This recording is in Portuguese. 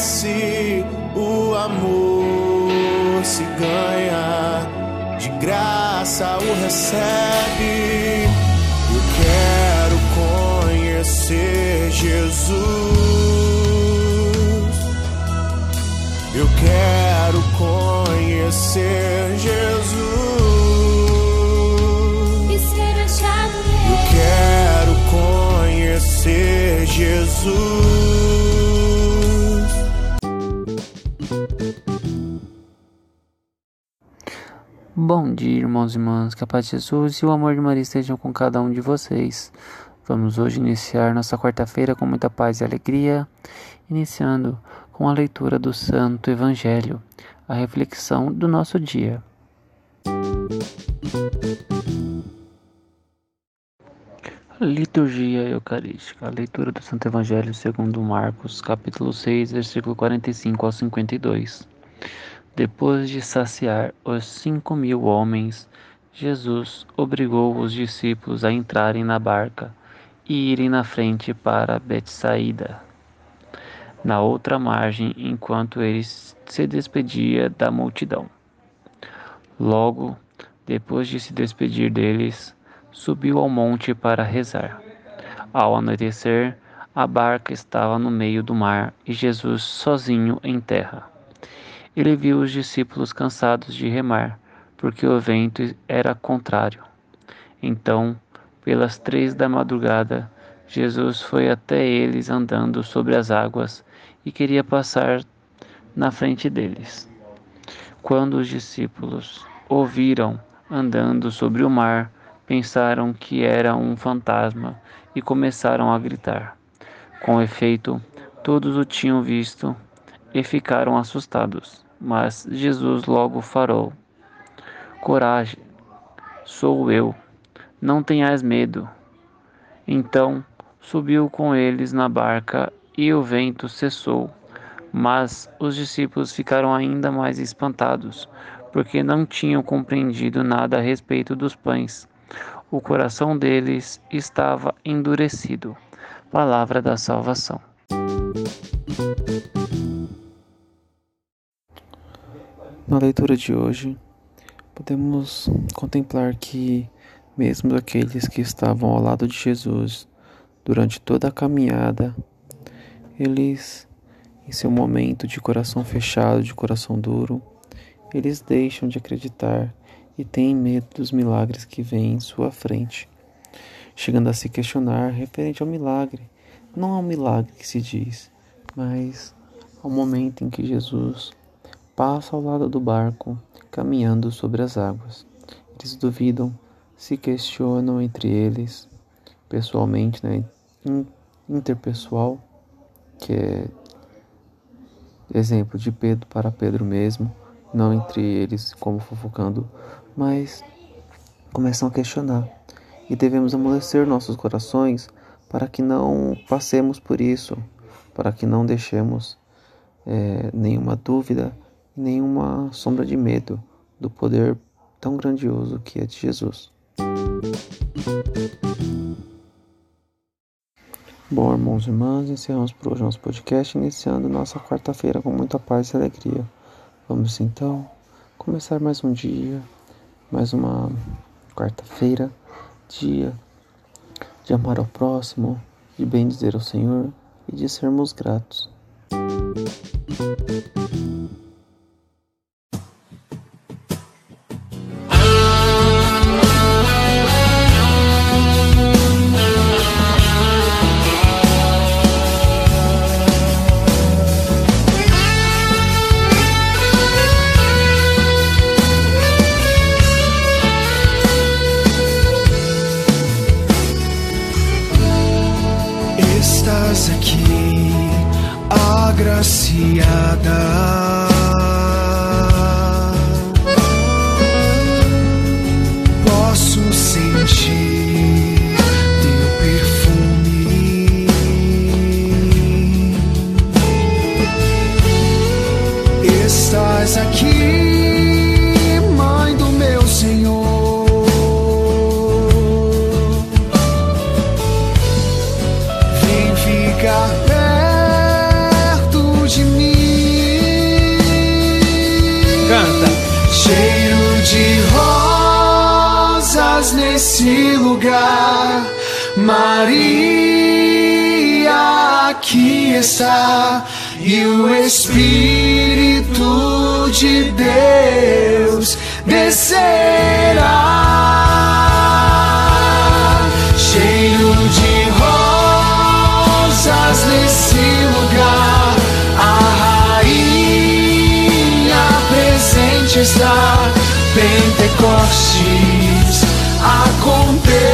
Merece. O amor se ganha, de graça o recebe. Eu quero conhecer Jesus. Eu quero conhecer Jesus. e ser achado Eu quero conhecer Jesus. Bom dia, irmãos e irmãs, que a paz de Jesus e o amor de Maria estejam com cada um de vocês. Vamos hoje iniciar nossa quarta-feira com muita paz e alegria, iniciando com a leitura do Santo Evangelho, a reflexão do nosso dia. Liturgia Eucarística, a leitura do Santo Evangelho segundo Marcos, capítulo 6, versículo 45 ao 52. Depois de saciar os cinco mil homens, Jesus obrigou os discípulos a entrarem na barca e irem na frente para Betsaída, na outra margem, enquanto ele se despedia da multidão. Logo, depois de se despedir deles, subiu ao monte para rezar. Ao anoitecer, a barca estava no meio do mar e Jesus sozinho em terra. Ele viu os discípulos cansados de remar, porque o vento era contrário. Então, pelas três da madrugada, Jesus foi até eles andando sobre as águas e queria passar na frente deles. Quando os discípulos o viram andando sobre o mar, pensaram que era um fantasma e começaram a gritar. Com efeito, todos o tinham visto e ficaram assustados. Mas Jesus logo farou: Coragem, sou eu, não tenhais medo. Então subiu com eles na barca e o vento cessou. Mas os discípulos ficaram ainda mais espantados, porque não tinham compreendido nada a respeito dos pães. O coração deles estava endurecido. Palavra da salvação. Na leitura de hoje, podemos contemplar que, mesmo aqueles que estavam ao lado de Jesus durante toda a caminhada, eles, em seu momento de coração fechado, de coração duro, eles deixam de acreditar e têm medo dos milagres que vêm em sua frente, chegando a se questionar referente ao milagre, não ao milagre que se diz, mas ao momento em que Jesus passa ao lado do barco, caminhando sobre as águas. Eles duvidam, se questionam entre eles, pessoalmente, né, in- interpessoal, que é exemplo de Pedro para Pedro mesmo, não entre eles como fofocando, mas começam a questionar. E devemos amolecer nossos corações para que não passemos por isso, para que não deixemos eh, nenhuma dúvida, nenhuma sombra de medo do poder tão grandioso que é de Jesus. Bom, irmãos e irmãs, encerramos por hoje nosso podcast, iniciando nossa quarta-feira com muita paz e alegria. Vamos então começar mais um dia, mais uma quarta-feira, dia de amar ao próximo, de bem dizer ao Senhor e de sermos gratos. Sadar Canta. Cheiro de rosas nesse lugar. Maria aqui está. E o Espírito de Deus descerá. Está. Pentecostes acontecerá.